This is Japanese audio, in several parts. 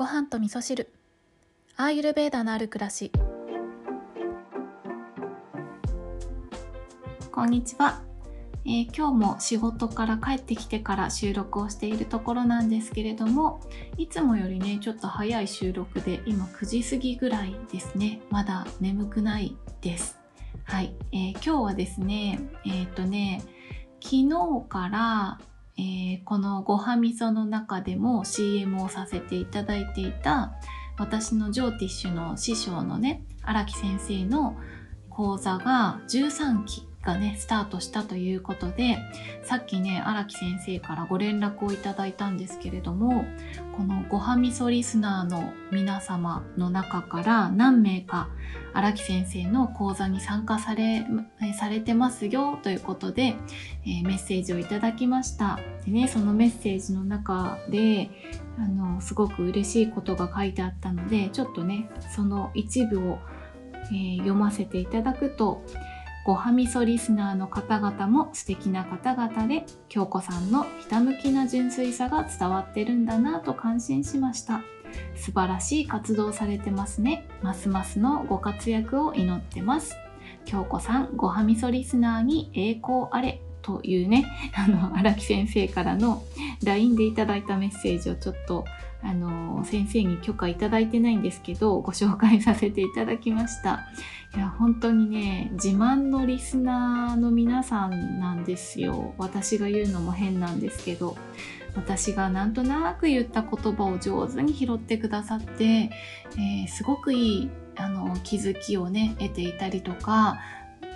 ご飯と味噌汁。アーユルベーダのある暮らし。こんにちは、えー、今日も仕事から帰ってきてから収録をしているところなんですけれどもいつもよりねちょっと早い収録で今9時過ぎぐらいですね。まだ眠くないです。はい、えー、今日はですねえっ、とね昨日からえー、このごはみその中でも CM をさせていただいていた私のジョーティッシュの師匠のね荒木先生の講座が13期がねスタートしたということでさっきね荒木先生からご連絡をいただいたんですけれどもこのごはみそリスナーの皆様の中から何名か荒木先生の講座に参加されされてますよということで、えー、メッセージをいただきました。でねそのメッセージの中であのすごく嬉しいことが書いてあったのでちょっとねその一部を、えー、読ませていただくとごはみそリスナーの方々も素敵な方々で京子さんのひたむきな純粋さが伝わってるんだなと感心しました。素晴らしい活動されてますね。ますますのご活躍を祈ってます。京子さんごはみそリスナーに栄光あれというねあの荒木先生からの LINE でいただいたメッセージをちょっとあの先生に許可いただいてないんですけどご紹介させていただきました。いや本当にね自慢のリスナーの皆さんなんですよ。私が言うのも変なんですけど私がなんとなく言った言葉を上手に拾ってくださって、えー、すごくいいあの気づきをね得ていたりとか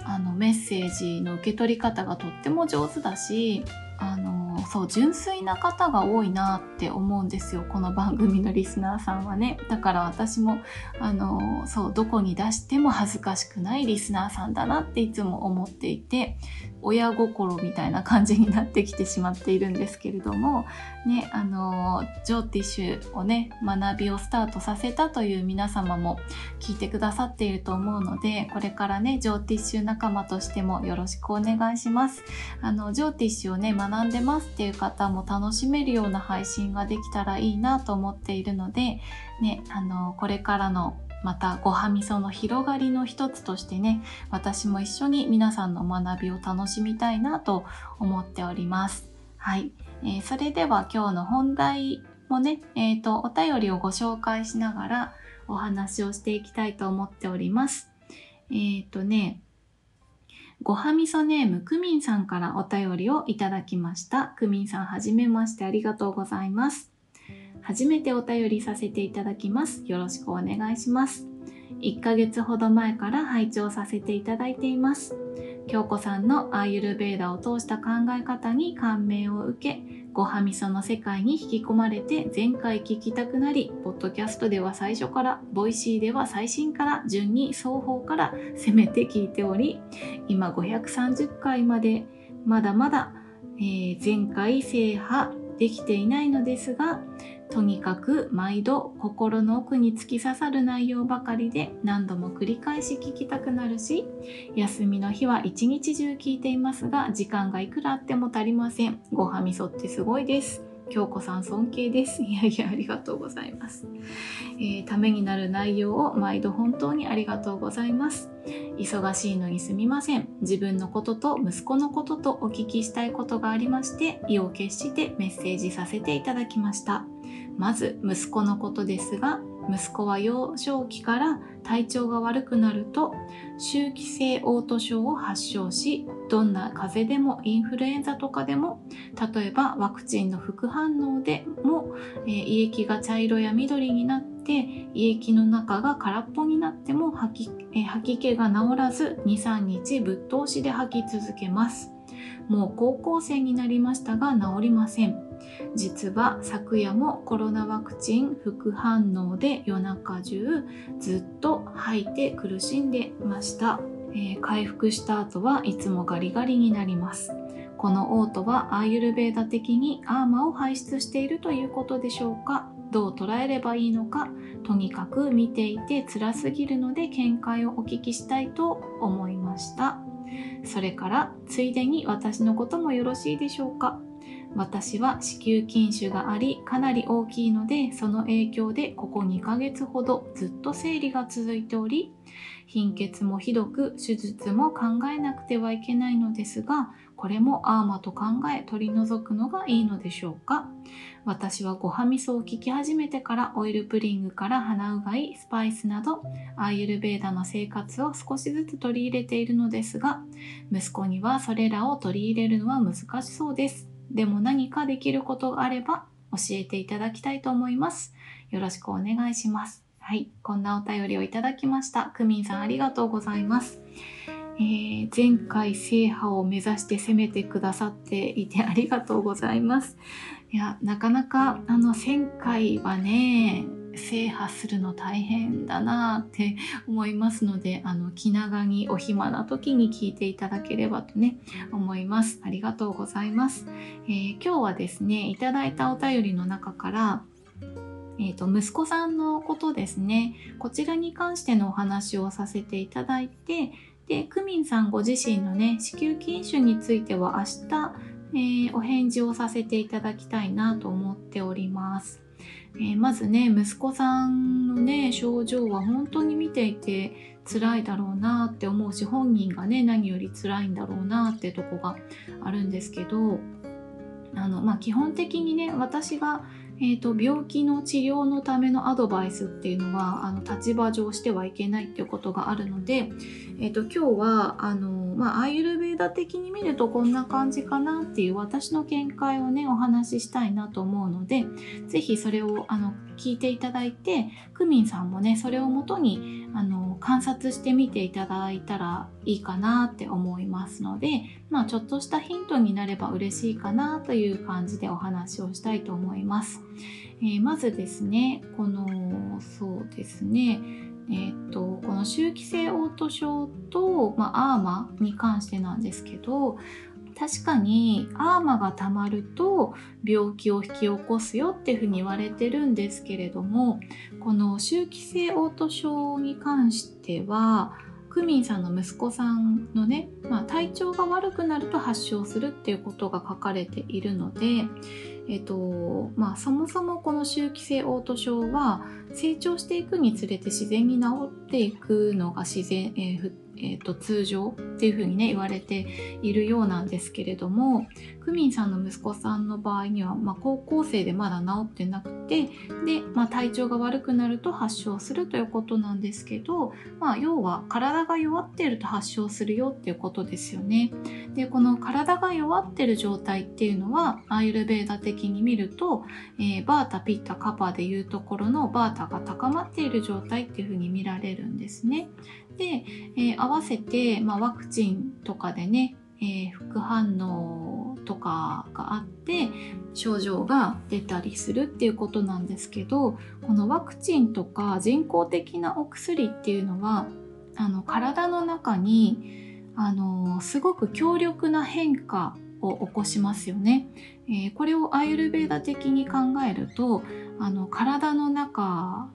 あのメッセージの受け取り方がとっても上手だしあのそう純粋な方が多いなって思うんですよこの番組のリスナーさんはね。だから私もあのそうどこに出しても恥ずかしくないリスナーさんだなっていつも思っていて親心みたいな感じになってきてしまっているんですけれどもねあのジョーティッシュをね学びをスタートさせたという皆様も聞いてくださっていると思うのでこれからねジョーティッシュ仲間としてもよろしくお願いします。あのジョーティッシュをね学んでますっていう方も楽しめるような配信ができたらいいなと思っているので、ね、あのこれからのまたごはみその広がりの一つとしてね私も一緒に皆さんの学びを楽しみたいなと思っております。はい、えー、それでは今日の本題もね、えーと、お便りをご紹介しながらお話をしていきたいと思っております。えっ、ー、とね、ごはみそネームくみんさんからお便りをいただきました。くみんさんはじめましてありがとうございます。初めてお便りさせていただきます。よろしくお願いします。1ヶ月ほど前から拝聴させていただいています。京子さんのアーユルベーダを通した考え方に感銘を受け、ごはみその世界に引き込まれて全回聞きたくなり、ポッドキャストでは最初から、ボイシーでは最新から順に双方から攻めて聞いており、今530回までまだまだ、えー、全回制覇できていないのですが、とにかく毎度心の奥に突き刺さる内容ばかりで何度も繰り返し聞きたくなるし休みの日は一日中聞いていますが時間がいくらあっても足りませんごはみそってすごいです京子さん尊敬です。いやいや、ありがとうございます。えー、ためになる内容を毎度本当にありがとうございます。忙しいのにすみません。自分のことと息子のこととお聞きしたいことがありまして、意を決してメッセージさせていただきました。まず息子のことですが息子は幼少期から体調が悪くなると周期性嘔吐症を発症しどんな風邪でもインフルエンザとかでも例えばワクチンの副反応でも、えー、胃液が茶色や緑になって胃液の中が空っぽになっても吐き,、えー、吐き気が治らず23日ぶっ通しで吐き続けます。もう高校生になりましたが治りません。実は昨夜もコロナワクチン副反応で夜中中ずっと吐いて苦しんでました、えー、回復した後はいつもガリガリになります。この嘔吐はアーユルベーダ的にアーマを排出しているということでしょうか。どう捉えればいいのか。とにかく見ていて辛すぎるので見解をお聞きしたいと思いました。それからついでに私のこともよろしいでしょうか？私は子宮筋腫がありかなり大きいのでその影響でここ2ヶ月ほどずっと生理が続いており貧血もひどく手術も考えなくてはいけないのですがこれもアーマと考え取り除くのがいいのでしょうか？私はごはみそを聞き始めてからオイルプリングから鼻うがい、スパイスなどアーユルベーダの生活を少しずつ取り入れているのですが息子にはそれらを取り入れるのは難しそうです。でも何かできることがあれば教えていただきたいと思います。よろしくお願いします。はい、こんなお便りをいただきました。クミンさんありがとうございます。えー、前回制覇を目指して攻めてくださっていてありがとうございます。いや、なかなかあの前回はね、制覇するの大変だなって思いますので、あの気長にお暇な時に聞いていただければとね、思います。ありがとうございます。えー、今日はですね、いただいたお便りの中から、えと、息子さんのことですねこちらに関してのお話をさせていただいてで、クミンさんご自身のね、子宮筋腫については明日、えー、お返事をさせていただきたいなと思っております。えー、まずね、息子さんのね、症状は本当に見ていて辛いだろうなって思うし、本人がね、何より辛いんだろうなってとこがあるんですけど、あの、まあ、基本的にね、私がえーと、病気の治療のためのアドバイスっていうのはあの立場上してはいけないっていうことがあるので、えーと、今日はあの、まあ、アイユルベーダ的に見るとこんな感じかなっていう私の見解をねお話ししたいなと思うので是非それをあの聞いていただいてクミンさんもねそれをもとにあの観察してみていただいたらいいかなって思いますので、まあ、ちょっとしたヒントになれば嬉しいかなという感じでお話をしたいと思います。えー、まずですねこのそうですねえーと、この周期性嘔吐症と、まあ、アーマに関してなんですけど確かにアーマがたまると病気を引き起こすよっていうふうに言われてるんですけれどもこの周期性嘔吐症に関してはクミンさんの息子さんのね、まあ、体調が悪くなると発症するっていうことが書かれているので、えっとまあ、そもそもこの周期性嘔吐症は成長していくにつれて自然に治っていくのが自然、えーえーと、通常っていうふうにね言われているようなんですけれどもクミンさんの息子さんの場合には、まあ、高校生でまだ治ってなくてで、まあ、体調が悪くなると発症するということなんですけど、まあ、要は体が弱っていると発症するよっていうことですよね。でこの体が弱っている状態っていうのはアーユルベーダ的に見ると、えー、バータピッタカパでいうところのバータが高まっている状態っていうふうに見られるんですね。で、えー、合わせて、まあ、ワクチンとかでね、えー、副反応とかがあって症状が出たりするっていうことなんですけどこのワクチンとか人工的なお薬っていうのはあの体の中にあのすごく強力な変化を起こしますよね。えー、これをアイユルベーダ的に考えるとあの体の中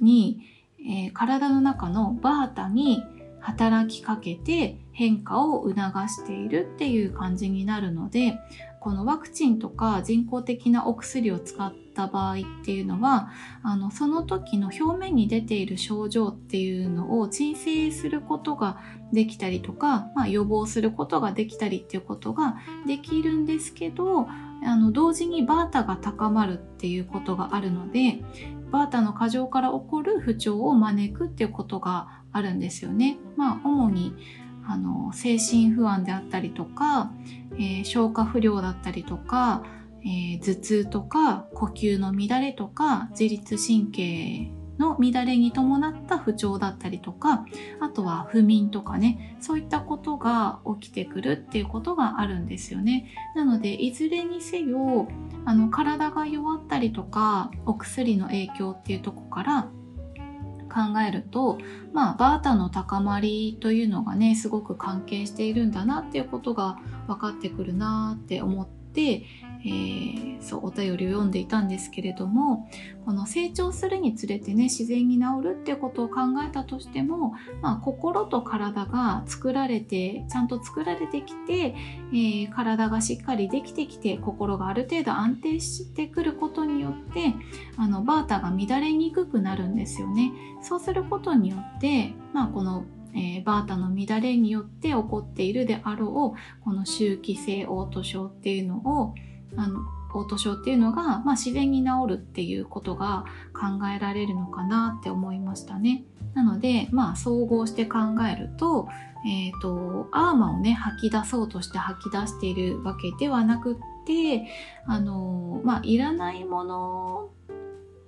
にえー、体の中のバータに働きかけて変化を促しているっていう感じになるのでこのワクチンとか人工的なお薬を使った場合っていうのはあのその時の表面に出ている症状っていうのを鎮静することができたりとか、まあ、予防することができたりっていうことができるんですけどあの同時にバータが高まるっていうことがあるのでバータの過剰から起こる不調を招くっていうことがあるんですよね。まあ主にあの精神不安であったりとか、えー、消化不良だったりとか、えー、頭痛とか呼吸の乱れとか自律神経の乱れに伴った不調だったりとかあとは不眠とかねそういったことが起きてくるっていうことがあるんですよね。なのでいずれにせよあの体が弱ったりとかお薬の影響っていうとこから考えると、まあ、バータの高まりというのがねすごく関係しているんだなっていうことが分かってくるなって思って、えー、そうお便りを読んでいたんですけれどもこの成長するにつれてね自然に治るっていうことを考えたとしても、まあ、心と体が作られてちゃんと作られてきて、えー、体がしっかりできてきて心がある程度安定してくることによってあのバータが乱れにくくなるんですよね。そうすることによって、まあ、このえー、バータの乱れによって起こっているであろうこの周期性嘔吐症っていうのをあの嘔吐症っていうのが、まあ、自然に治るっていうことが考えられるのかなって思いましたね。なので、まあ、総合して考えると,、えーと、アーマをね吐き出そうとして吐き出しているわけではなくってあの、まあ、いらないもの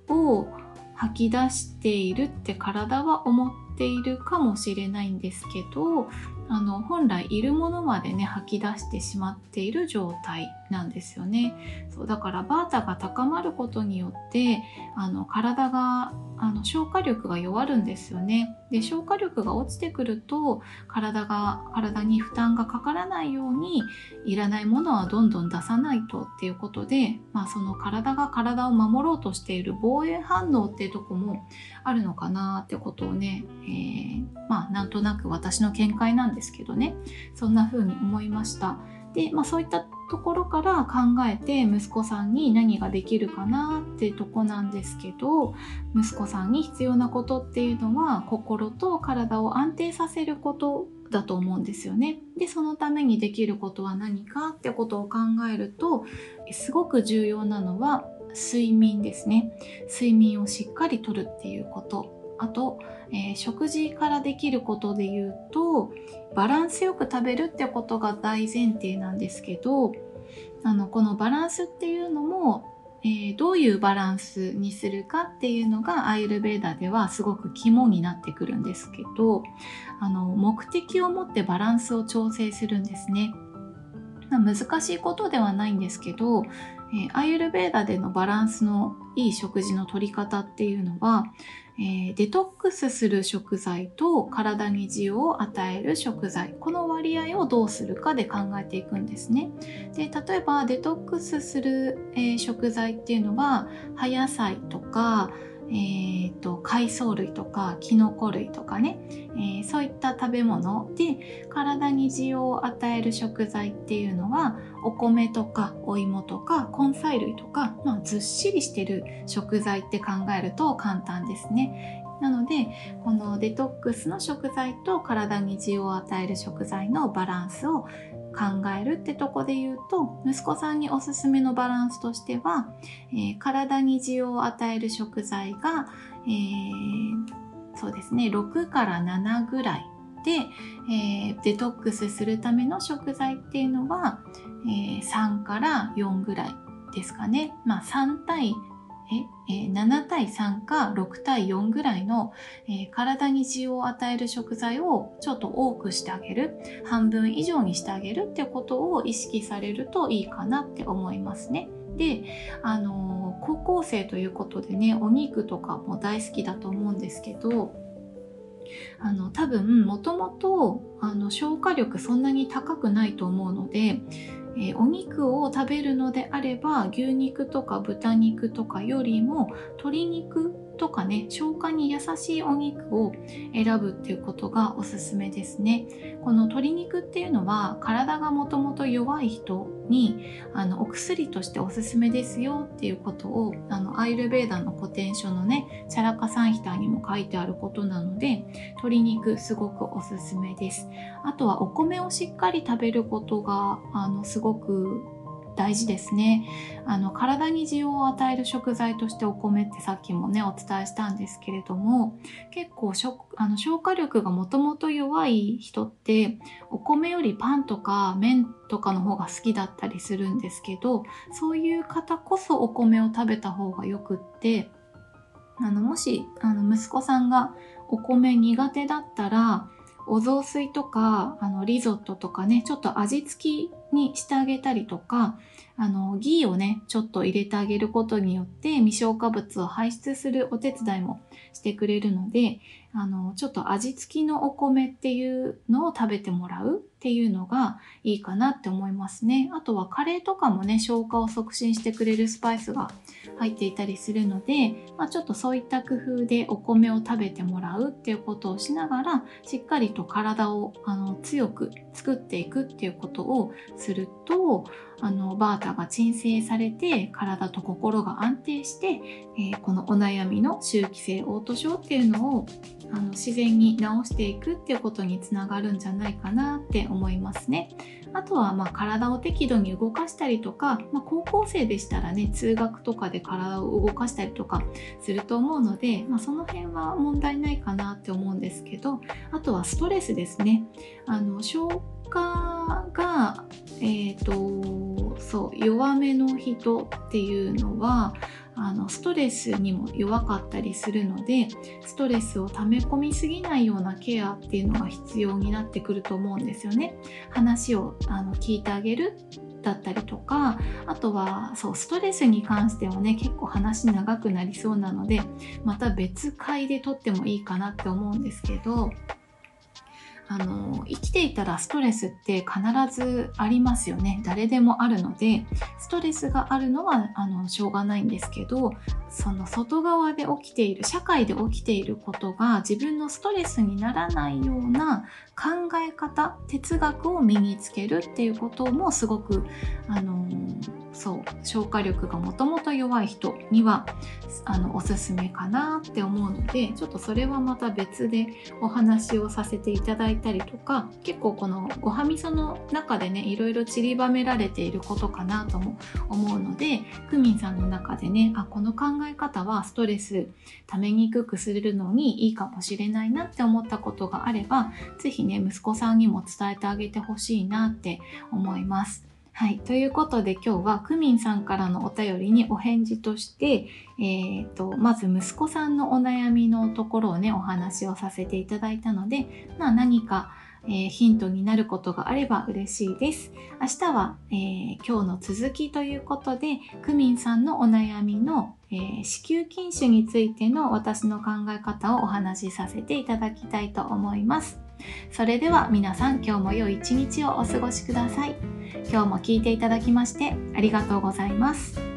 を吐き出しているって体は思っているかもしれないんですけどあの本来いるものまでね吐き出してしまっている状態なんですよね。そうだからバータが高まることによってあの体があの消化力が弱るんですよね。で消化力が落ちてくると体が体に負担がかからないようにいらないものはどんどん出さないとっていうことで、まあ、その体が体を守ろうとしている防衛反応っていうとこもあるのかなってことをね、えー、まあなんとなく私の見解なんですけどね。そんな風に思いました。で、まあ、そういったところから考えて息子さんに何ができるかなってとこなんですけど息子さんに必要なことっていうのは心と体を安定させることだと思うんですよね。でそのためにできることは何かってことを考えるとすごく重要なのは睡眠ですね。睡眠をしっかりとるっていうこと。あと、えー、食事からできることで言うとバランスよく食べるってことが大前提なんですけどあのこのバランスっていうのも、えー、どういうバランスにするかっていうのがアイルベーダではすごく肝になってくるんですけどあの目的を持ってバランスを調整するんですね。難しいことではないんですけど、えー、アイルベーダでのバランスのいい食事の取り方っていうのは、えー、デトックスする食材と体に需要を与える食材。この割合をどうするかで考えていくんですね。で例えばデトックスする、えー、食材っていうのは葉野菜とかえーと、海藻類とかキノコ類とかね、えー、そういった食べ物で体に需要を与える食材っていうのはお米とかお芋とか根菜類とか、まあ、ずっしりしてる食材って考えると簡単ですね。なのでこのデトックスの食材と体に需要を与える食材のバランスを考えるってとこで言うと息子さんにおすすめのバランスとしては、えー、体に需要を与える食材が、えー、そうですね6から7ぐらいで、えー、デトックスするための食材っていうのは、え3から4ぐらいですかね。まあ3対え、7対3か6対4ぐらいの、え、体に需要を与える食材をちょっと多くしてあげる半分以上にしてあげるってことを意識されるといいかなって思いますね。で、あの、高校生ということでねお肉とかも大好きだと思うんですけどあの多分もともと消化力そんなに高くないと思うのでえー、お肉を食べるのであれば牛肉とか豚肉とかよりも鶏肉とかね消化に優しいお肉を選ぶっていうことがおすすめですね。この鶏肉っていうのは体がもともと弱い人にあのお薬としておすすめですよっていうことをあのアイルベーダの古典書のねチャラカサンヒターにも書いてあることなので鶏肉すごくおすすめです。あとはお米をしっかり食べることがあのすごく大事ですね。あの体に需要を与える食材としてお米ってさっきもねお伝えしたんですけれども結構あの消化力がもともと弱い人ってお米よりパンとか麺とかの方が好きだったりするんですけどそういう方こそお米を食べた方がよくってあのもしあの息子さんがお米苦手だったらお雑炊とかあのリゾットとかねちょっと味付きにしてあげたりとか、あの、ギーをね、ちょっと入れてあげることによって未消化物を排出するお手伝いもしてくれるので、あの、ちょっと味付きのお米っていうのを食べてもらうっていうのがいいかなって思いますね。あとはカレーとかもね、消化を促進してくれるスパイスが入っていたりするので、まあ、ちょっとそういった工夫でお米を食べてもらうっていうことをしながら、しっかりと体をあの強く作っていくっていうことをすると、あの、バータが鎮静されて、体と心が安定して、えー、このお悩みの周期性嘔吐症っていうのをあの自然に治していくっていうことにつながるんじゃないかなって思いますね。あとはまあ体を適度に動かしたりとか、まあ、高校生でしたらね通学とかで体を動かしたりとかすると思うので、まあ、その辺は問題ないかなって思うんですけどあとはストレスですね。あの消化が、えーとそう弱めの人っていうのはあのストレスにも弱かったりするのでストレスを溜め込みすぎないようなケアっていうのが必要になってくると思うんですよね。話をあの聞いてあげるだったりとかあとはそうストレスに関してはね結構話長くなりそうなのでまた別回で撮ってもいいかなって思うんですけどあの生きていたらストレスって必ずありますよね。誰でもあるのでストレスがあるのはあのしょうがないんですけどその外側で起きている社会で起きていることが自分のストレスにならないような考え方哲学を身につけるっていうこともすごくあのそう消化力がもともと弱い人にはあのおすすめかなって思うのでちょっとそれはまた別でお話をさせていただいたりとか結構このごはみその中でねいろいろ散りばめられていることかなとも思うのでクミンさんの中でねあこの考え方はストレスためにくくするのにいいかもしれないなって思ったことがあれば是非ね息子さんにも伝えてあげてほしいなって思います。はい。ということで今日はクミンさんからのお便りにお返事として、えーと、まず息子さんのお悩みのところをねお話をさせていただいたので、まあ、何か、えー、ヒントになることがあれば嬉しいです。明日は、えー、今日の続きということでクミンさんのお悩みの、え、子宮筋腫についての私の考え方をお話しさせていただきたいと思います。それでは皆さん今日も良い一日をお過ごしください。今日も聞いていただきましてありがとうございます。